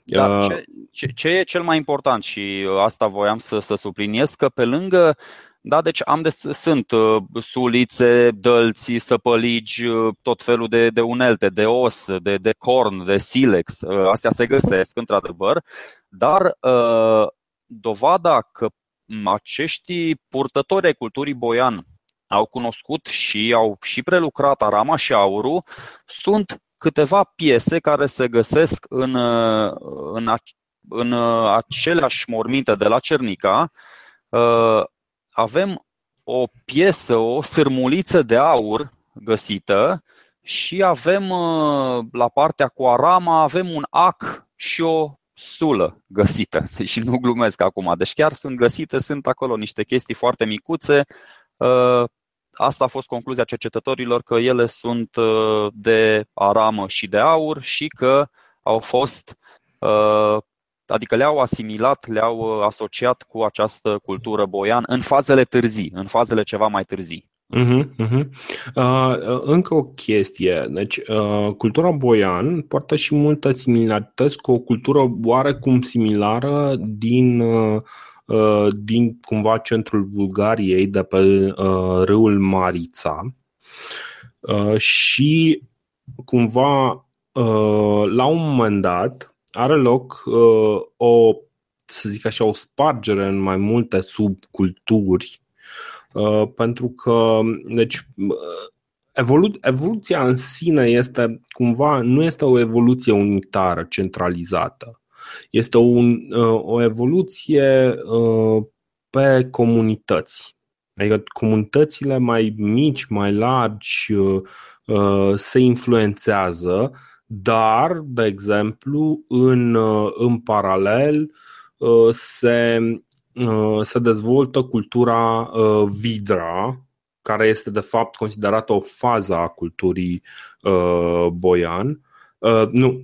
Da, uh, ce, ce, ce e cel mai important și asta voiam să, să subliniez, că pe lângă da, deci am de, sunt uh, sulițe, dălți, săpăligi, uh, tot felul de, de unelte, de os, de, de corn, de silex. Uh, astea se găsesc, într-adevăr, dar uh, dovada că acești purtători ai culturii boian au cunoscut și au și prelucrat arama și aurul. Sunt câteva piese care se găsesc în, în, în aceleași morminte de la Cernica. Avem o piesă, o sârmuliță de aur găsită și avem uh, la partea cu arama avem un ac și o sulă găsită. [laughs] Deci nu glumesc acum. Deci chiar sunt găsite, sunt acolo niște chestii foarte micuțe. Uh, asta a fost concluzia cercetătorilor că ele sunt uh, de aramă și de aur și că au fost adică le-au asimilat, le-au uh, asociat cu această cultură boian în fazele târzii, în fazele ceva mai târzii. Uh-huh, uh-huh. Uh, încă o chestie. Deci, uh, cultura boian poartă și multe similarități cu o cultură oarecum similară din, uh, uh, din cumva centrul Bulgariei, de pe uh, râul Marița. Uh, și cumva uh, la un moment dat are loc uh, o, să zic așa, o spargere în mai multe subculturi, uh, pentru că, deci, uh, evolu- evoluția în sine este cumva, nu este o evoluție unitară, centralizată. Este un, uh, o evoluție uh, pe comunități. Adică comunitățile mai mici, mai largi uh, uh se influențează dar, de exemplu, în, uh, în paralel uh, se, uh, se dezvoltă cultura Vidra, care este de fapt considerată o fază a culturii boian. Nu,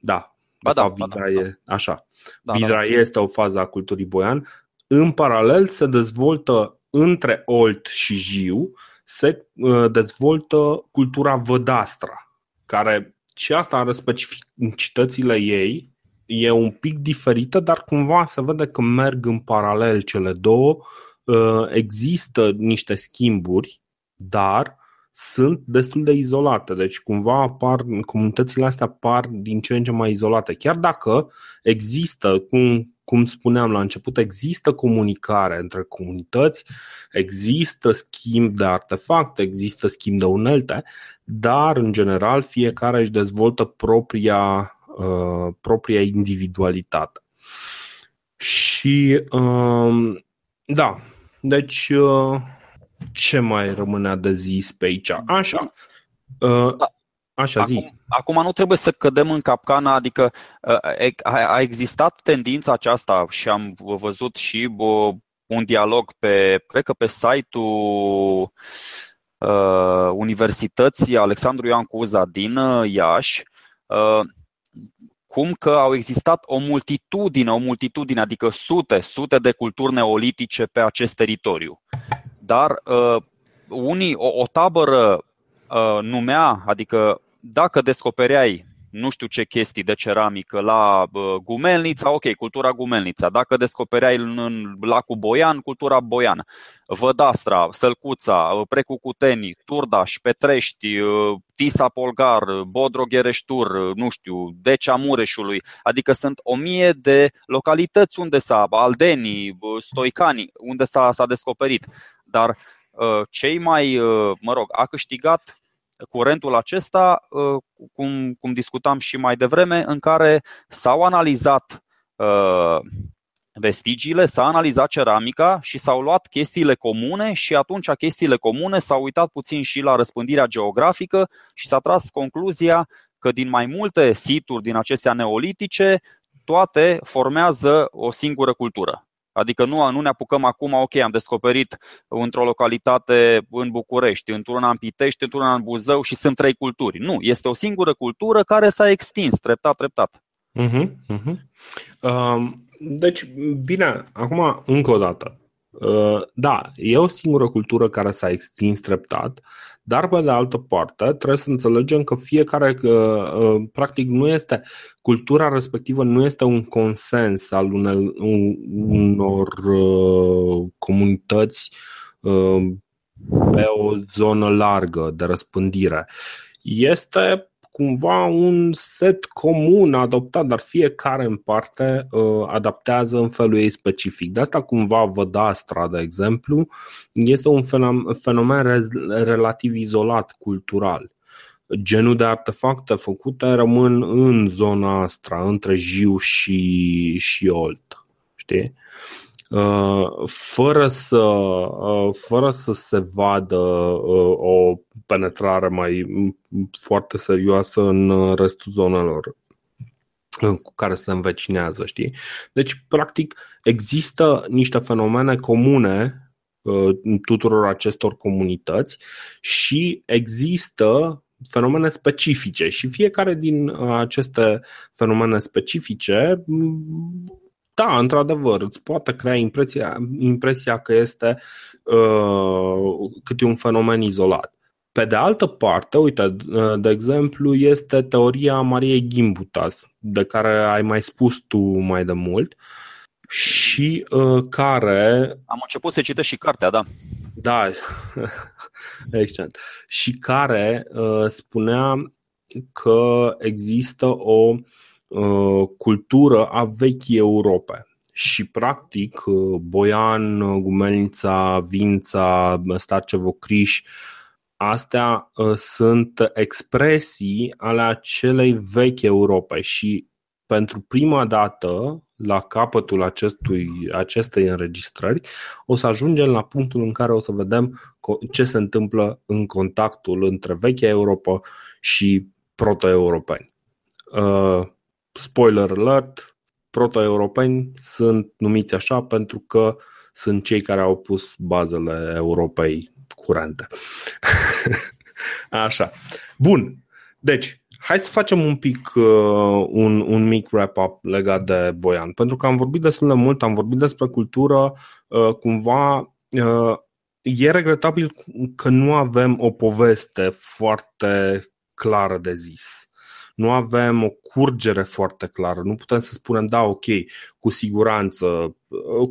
da, ba da, Vidra da, e da. așa. Da, Vidra da, da. este o fază a culturii boian. În paralel se dezvoltă între Olt și Jiu se dezvoltă cultura vădastra, care și asta are specificitățile ei, e un pic diferită, dar cumva se vede că merg în paralel cele două, uh, există niște schimburi, dar sunt destul de izolate, deci cumva apar, comunitățile astea par din ce în ce mai izolate. Chiar dacă există, cum, cum spuneam la început, există comunicare între comunități, există schimb de artefacte, există schimb de unelte, dar în general fiecare își dezvoltă propria, uh, propria individualitate. Și uh, da, deci uh, ce mai rămânea de zis pe aici? Așa. Uh, Așa zi. Acum, acum nu trebuie să cădem în capcana, adică uh, a existat tendința aceasta și am văzut și un dialog pe, cred că pe site-ul uh, Universității Alexandru Ioan Cuza din uh, Iași, uh, cum că au existat o multitudine, o multitudine, adică sute, sute de culturi neolitice pe acest teritoriu. Dar uh, unii, o, o tabără uh, numea, adică dacă descopereai nu știu ce chestii de ceramică la Gumelnița, ok, cultura Gumelnița. Dacă descopereai în lacul Boian, cultura Boian. Vădastra, Sălcuța, Precucuteni, Turdaș, Petrești, Tisa Polgar, Bodroghereștur, nu știu, Decea Mureșului. Adică sunt o mie de localități unde s-a, Aldenii, Stoicani, unde s-a, s-a descoperit. Dar cei mai, mă rog, a câștigat curentul acesta, uh, cum, cum discutam și mai devreme, în care s-au analizat uh, vestigiile, s-a analizat ceramica și s-au luat chestiile comune și atunci chestiile comune s-au uitat puțin și la răspândirea geografică și s-a tras concluzia că din mai multe situri din acestea neolitice, toate formează o singură cultură. Adică nu, nu ne apucăm acum, ok, am descoperit într-o localitate în București, într-una în Pitești, într-una în Buzău și sunt trei culturi. Nu, este o singură cultură care s-a extins treptat, treptat. Uh-huh, uh-huh. Uh, deci, bine, acum încă o dată. Uh, da, e o singură cultură care s-a extins treptat, Dar, pe de altă parte, trebuie să înțelegem că fiecare, practic, nu este, cultura respectivă nu este un consens al unel, unor comunități pe o zonă largă de răspândire. Este cumva un set comun adoptat, dar fiecare în parte uh, adaptează în felul ei specific. De asta cumva Vădastra, de exemplu, este un fenomen relativ izolat cultural. Genul de artefacte făcute rămân în zona asta, între Jiu și, și Olt. Știi? Uh, fără să, uh, fără să se vadă uh, o penetrare mai foarte serioasă în restul zonelor cu care se învecinează, știi? Deci, practic, există niște fenomene comune tuturor acestor comunități și există fenomene specifice și fiecare din aceste fenomene specifice da, într-adevăr, îți poate crea impresia, impresia că este uh, câte un fenomen izolat. Pe de altă parte, uite, uh, de exemplu, este teoria Mariei Gimbutas, de care ai mai spus tu mai de mult și uh, care... Am început să citesc și cartea, da. Da, [laughs] excelent. Și care uh, spunea că există o uh, Uh, cultură a vechii Europe. Și, practic, uh, Boian, Gumelnița, Vința, Starcevo Criș, astea uh, sunt expresii ale acelei vechi Europe și pentru prima dată, la capătul acestui, acestei înregistrări, o să ajungem la punctul în care o să vedem ce se întâmplă în contactul între vechea Europa și proto-europeni spoiler alert, proto-europeni sunt numiți așa pentru că sunt cei care au pus bazele Europei curente. [laughs] așa. Bun. Deci, hai să facem un pic uh, un, un mic wrap-up legat de Boian, pentru că am vorbit destul de mult, am vorbit despre cultură, uh, cumva uh, e regretabil că nu avem o poveste foarte clară de zis nu avem o curgere foarte clară. Nu putem să spunem, da, ok, cu siguranță,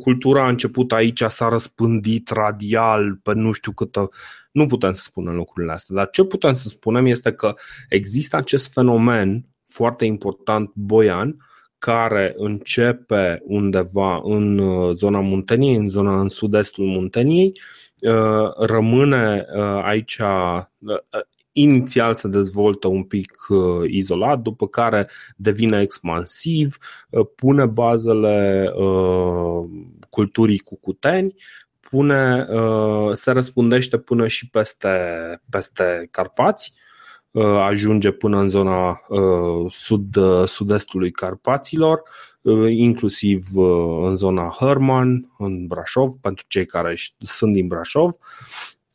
cultura a început aici, s-a răspândit radial pe nu știu câtă. Nu putem să spunem lucrurile astea. Dar ce putem să spunem este că există acest fenomen foarte important boian care începe undeva în uh, zona Munteniei, în zona în sud-estul Munteniei, uh, rămâne uh, aici inițial se dezvoltă un pic uh, izolat, după care devine expansiv, uh, pune bazele uh, culturii cucuteni, pune, se răspundește până și peste, peste Carpați, ajunge până în zona sud, sud-estului Carpaților, inclusiv în zona Herman, în Brașov, pentru cei care sunt din Brașov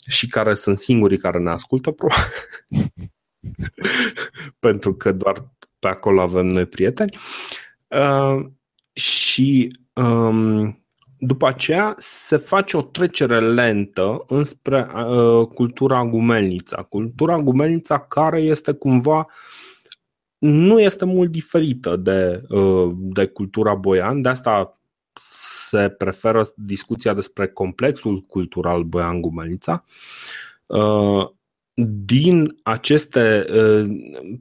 și care sunt singurii care ne ascultă, probabil. [laughs] pentru că doar pe acolo avem noi prieteni. Uh, și um, după aceea se face o trecere lentă înspre uh, cultura gumelnița. Cultura gumelnița care este cumva nu este mult diferită de, uh, de cultura boian, de asta se preferă discuția despre complexul cultural Boian Gumănița. Uh, din aceste, uh,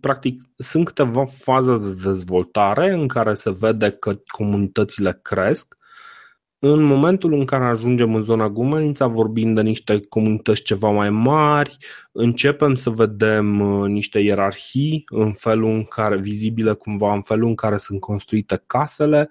practic, sunt câteva faze de dezvoltare în care se vede că comunitățile cresc. În momentul în care ajungem în zona Gumănița, vorbim de niște comunități ceva mai mari, începem să vedem uh, niște ierarhii în felul în care, vizibile cumva, în felul în care sunt construite casele,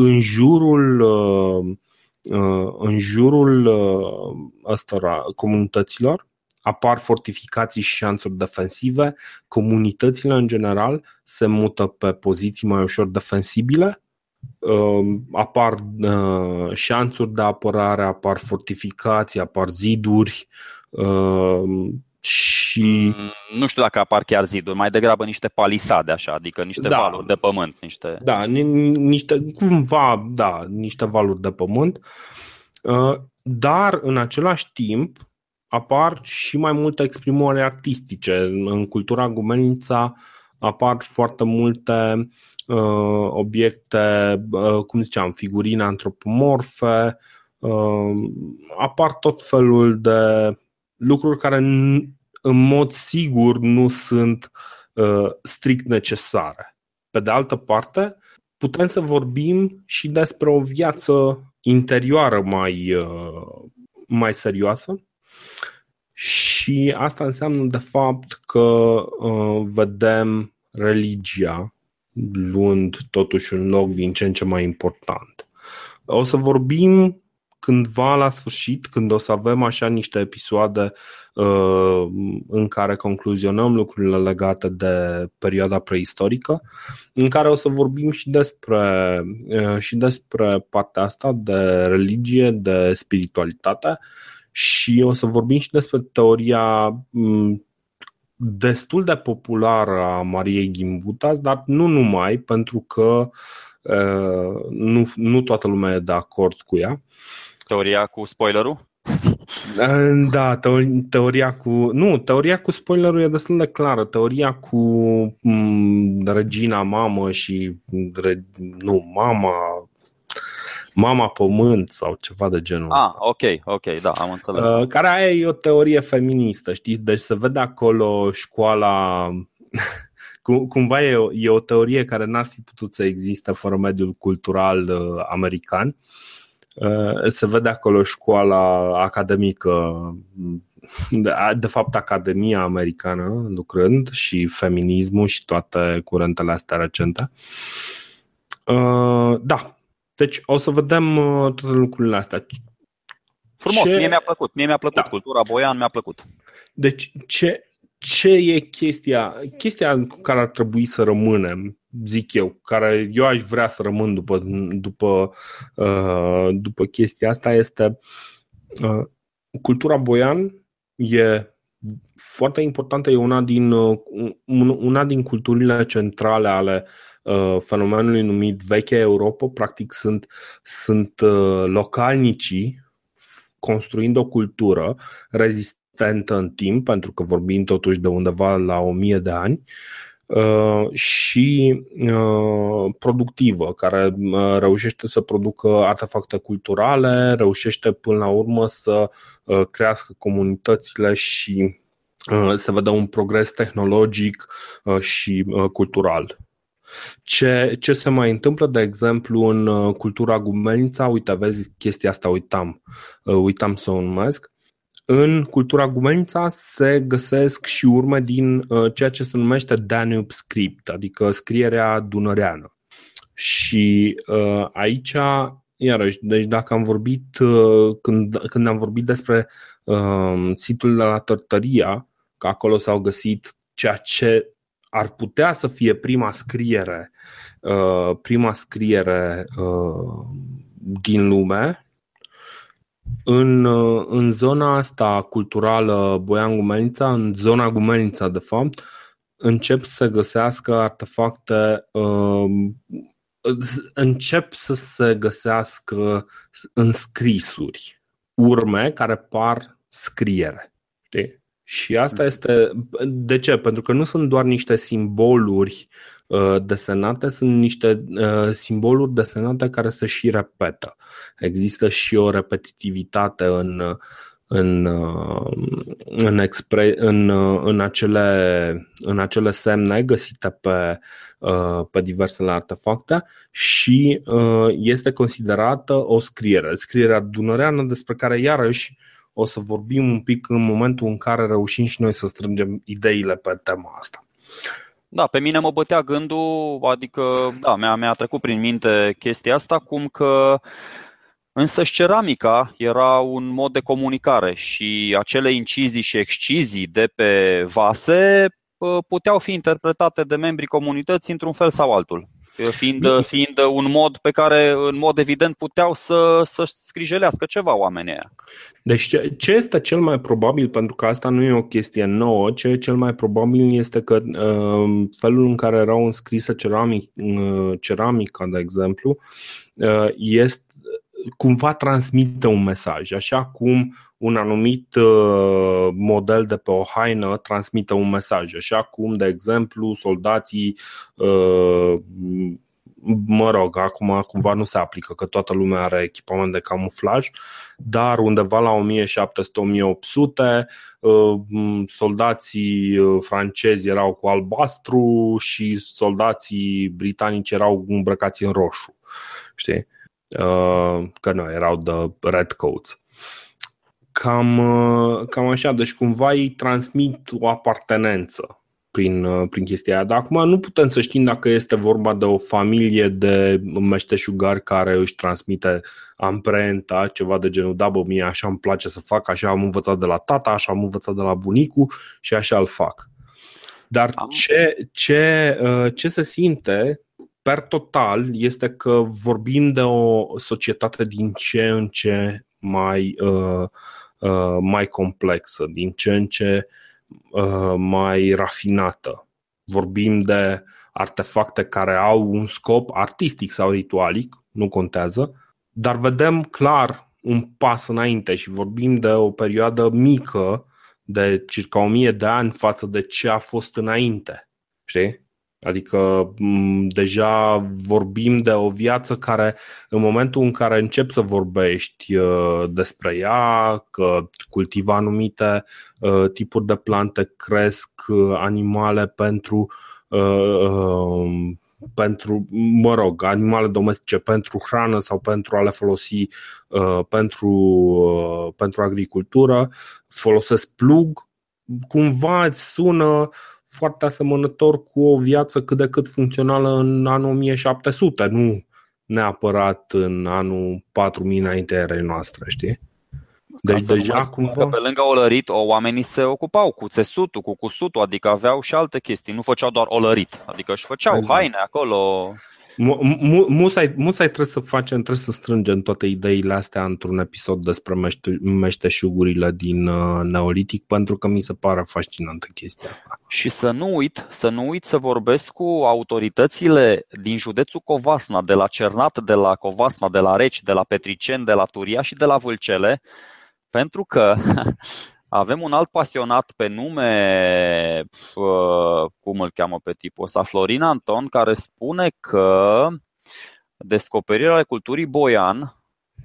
în jurul uh, uh, în jurul uh, ăstora comunităților apar fortificații și șanțuri defensive, comunitățile în general se mută pe poziții mai ușor defensibile, apar șanțuri de apărare, apar fortificații, apar ziduri, și... Mm, nu știu dacă apar chiar ziduri, mai degrabă niște palisade așa, adică niște da. valuri de pământ. Niște... Da, niște, cumva, da, niște valuri de pământ. Uh, dar în același timp apar și mai multe exprimări artistice. În cultura Gumenița apar foarte multe uh, obiecte, uh, cum ziceam, figurine antropomorfe, uh, apar tot felul de lucruri care în mod sigur nu sunt uh, strict necesare. Pe de altă parte, putem să vorbim și despre o viață interioară mai, uh, mai serioasă și asta înseamnă de fapt că uh, vedem religia luând totuși un loc din ce în ce mai important. O să vorbim cândva la sfârșit, când o să avem așa niște episoade uh, în care concluzionăm lucrurile legate de perioada preistorică, în care o să vorbim și despre, uh, și despre partea asta de religie, de spiritualitate și o să vorbim și despre teoria um, destul de populară a Mariei Gimbutas, dar nu numai, pentru că uh, nu, nu toată lumea e de acord cu ea. Teoria cu spoilerul? [laughs] Da, teoria cu. Nu, teoria cu spoilerul e destul de clară. Teoria cu m- mm, regina mamă și. Re, nu, mama. Mama Pământ sau ceva de genul ah, ok, ok, da, am înțeles. Uh, care aia e o teorie feministă, știi? Deci se vede acolo școala. [laughs] Cumva e o, e o teorie care n-ar fi putut să existe fără mediul cultural uh, american. Uh, Uh, se vede acolo școala academică, de fapt Academia Americană lucrând și feminismul și toate curentele astea recente. Uh, da, deci o să vedem uh, toate lucrurile astea. Frumos, ce... mie mi-a plăcut, mie mi-a plăcut, da. cultura boian mi-a plăcut. Deci ce, ce e chestia, chestia cu care ar trebui să rămânem, zic eu, care eu aș vrea să rămân după, după, uh, după chestia asta este uh, cultura boian e foarte importantă, e una din, uh, una din culturile centrale ale uh, fenomenului numit Veche Europa. Practic sunt, sunt uh, localnicii construind o cultură rezist consistentă în timp, pentru că vorbim totuși de undeva la o mie de ani, uh, și uh, productivă, care uh, reușește să producă artefacte culturale, reușește până la urmă să crească comunitățile și să vedă un progres tehnologic și cultural. Ce, ce se mai întâmplă, de exemplu, în cultura Gumenița, uite, vezi, chestia asta uitam, uitam să o numesc, în cultura Gumenița se găsesc și urme din uh, ceea ce se numește Danube script, adică scrierea dunăreană. Și uh, aici, iarăși, deci dacă am vorbit, uh, când, când am vorbit despre uh, situl de la Tărtăria, că acolo s-au găsit ceea ce ar putea să fie prima scriere, uh, prima scriere uh, din lume, în, în zona asta culturală Boian Gumenița, în zona Gumenița de fapt, încep să găsească artefacte, uh, încep să se găsească înscrisuri, urme care par scriere. Știi? Și asta este. De ce? Pentru că nu sunt doar niște simboluri uh, desenate, sunt niște uh, simboluri desenate care se și repetă. Există și o repetitivitate în, în, uh, în, expre, în, în, acele, în acele semne găsite pe, pe diversele artefacte și este considerată o scriere. Scrierea dunăreană despre care iarăși o să vorbim un pic în momentul în care reușim și noi să strângem ideile pe tema asta. Da, pe mine mă bătea gândul, adică, da, mi-a, mi-a trecut prin minte chestia asta, cum că Însă ceramica era un mod de comunicare și acele incizii și excizii de pe vase puteau fi interpretate de membrii comunității într-un fel sau altul fiind, fiind un mod pe care, în mod evident, puteau să, să scrijelească ceva oamenii aia. Deci ce este cel mai probabil, pentru că asta nu e o chestie nouă, ce e cel mai probabil este că uh, felul în care erau înscrise ceramic, uh, ceramica, de exemplu, uh, este cumva transmită un mesaj, așa cum un anumit uh, model de pe o haină transmite un mesaj, așa cum, de exemplu, soldații uh, mă rog, acum cumva nu se aplică că toată lumea are echipament de camuflaj, dar undeva la 1700-1800 uh, soldații uh, francezi erau cu albastru și soldații britanici erau îmbrăcați în roșu. Știi? Uh, că nu, erau de red coats. Cam, cam așa, deci cumva îi transmit o apartenență prin, uh, prin chestia aia. Dar acum nu putem să știm dacă este vorba de o familie de meșteșugari care își transmite amprenta, ceva de genul, da bă, mie așa îmi place să fac, așa am învățat de la tata, așa am învățat de la bunicul și așa îl fac. Dar ce, ce, uh, ce se simte per total este că vorbim de o societate din ce în ce mai, uh, uh, mai complexă, din ce în ce uh, Uh, mai rafinată. Vorbim de artefacte care au un scop artistic sau ritualic, nu contează, dar vedem clar un pas înainte și vorbim de o perioadă mică de circa o mie de ani față de ce a fost înainte. Știi? Adică deja vorbim de o viață care în momentul în care începi să vorbești uh, despre ea, că cultivă anumite uh, tipuri de plante, cresc uh, animale pentru pentru, mă rog, animale domestice pentru hrană sau pentru a le folosi pentru, pentru agricultură, folosesc plug, cumva îți sună foarte asemănător cu o viață cât de cât funcțională în anul 1700, nu neapărat în anul 4000 înainte erei noastre, știi? Deci Ca deja cumva... Că pe lângă olărit, oamenii se ocupau cu țesutul, cu cusutul, adică aveau și alte chestii, nu făceau doar olărit, adică își făceau exact. haine acolo. Musai, musai trebuie să facem, trebuie să strângem toate ideile astea într-un episod despre mește, meșteșugurile din uh, Neolitic, pentru că mi se pare fascinantă chestia asta. Și să nu uit, să nu uit să vorbesc cu autoritățile din județul Covasna, de la Cernat, de la Covasna, de la Reci, de la Petricen, de la Turia și de la Vâlcele, pentru că [laughs] Avem un alt pasionat pe nume, cum îl cheamă pe tipul ăsta, Florin Anton, care spune că descoperirile ale culturii boian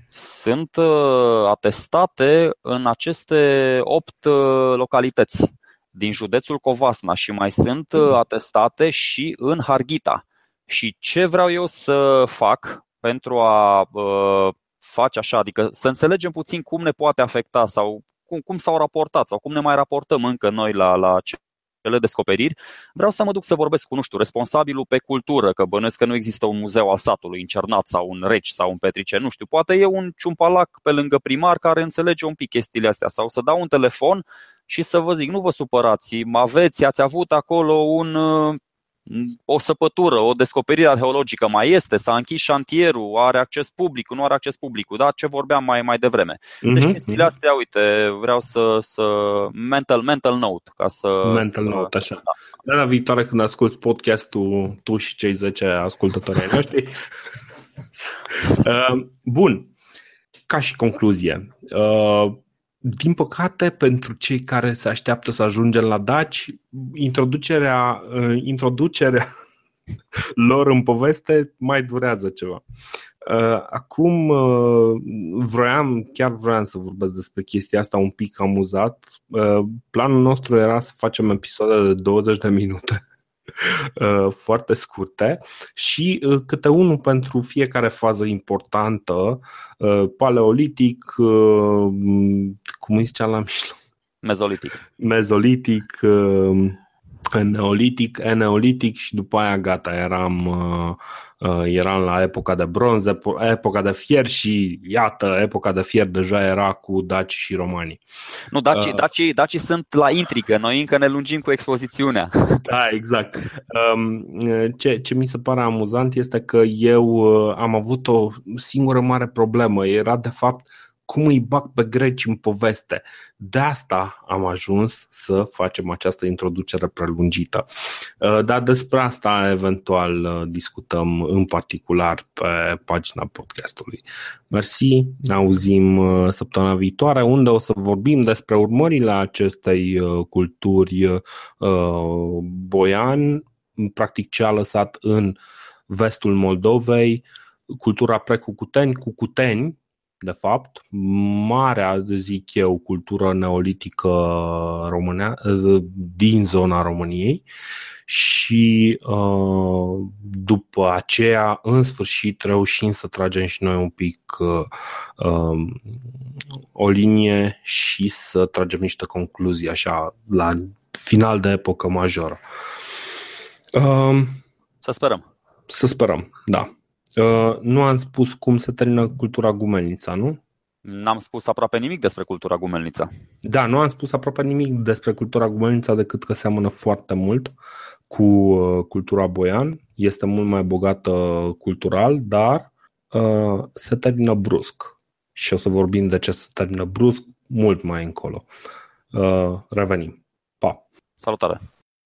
sunt uh, atestate în aceste opt uh, localități din județul Covasna și mai sunt uh, atestate și în Harghita. Și ce vreau eu să fac pentru a face așa, adică să înțelegem puțin cum ne poate afecta sau cum, cum s-au raportat sau cum ne mai raportăm încă noi la, la cele descoperiri, vreau să mă duc să vorbesc cu, nu știu, responsabilul pe cultură, că bănuiesc că nu există un muzeu al satului în Cernat sau un Reci sau un Petrice, nu știu, poate e un ciumpalac pe lângă primar care înțelege un pic chestiile astea sau să dau un telefon și să vă zic, nu vă supărați, aveți, ați avut acolo un o săpătură, o descoperire arheologică mai este, s-a închis șantierul, are acces public, nu are acces public, da? ce vorbeam mai, mai devreme. Mm-hmm. Deci chestiile astea, uite, vreau să, să mental, mental note, ca să... Mental să, note, așa. Da. Data viitoare când asculti podcastul, tu și cei 10 ascultători ai noștri. [laughs] uh, bun, ca și concluzie, uh, din păcate, pentru cei care se așteaptă să ajungem la Daci, introducerea, uh, introducerea [laughs] lor în poveste mai durează ceva. Uh, acum uh, vroiam, chiar vroiam să vorbesc despre chestia asta un pic amuzat. Planul nostru era să facem episoade de 20 de minute Uh, [laughs] [laughs] foarte scurte și uh, câte unul pentru fiecare fază importantă, uh, paleolitic, cum îi zicea la mijloc? Mezolitic. Mezolitic, neolitic, eneolitic și după aia gata, eram Uh, eram la epoca de bronz, epoca de fier și iată, epoca de fier deja era cu daci și romani. Nu, daci, uh, daci, daci sunt la intrigă, noi încă ne lungim cu expozițiunea. [laughs] Da, exact. Um, ce, ce mi se pare amuzant este că eu uh, am avut o singură mare problemă, era de fapt cum îi bag pe greci în poveste. De asta am ajuns să facem această introducere prelungită. Uh, dar despre asta eventual uh, discutăm în particular pe pagina podcastului. Mersi, ne auzim uh, săptămâna viitoare unde o să vorbim despre urmările acestei culturi boian, practic ce a lăsat în vestul Moldovei, cultura precucuteni, cucuteni, de fapt, marea, zic eu, cultură neolitică românea, din zona României și uh, după aceea, în sfârșit, reușim să tragem și noi un pic uh, um, o linie și să tragem niște concluzii așa la final de epocă majoră. Um, să sperăm. Să sperăm, da. Uh, nu am spus cum se termină cultura Gumelnița, nu? N-am spus aproape nimic despre cultura Gumelnița. Da, nu am spus aproape nimic despre cultura Gumelnița decât că seamănă foarte mult cu uh, cultura Boian. Este mult mai bogată cultural, dar uh, se termină brusc. Și o să vorbim de ce se termină brusc mult mai încolo. Uh, revenim. Pa! Salutare!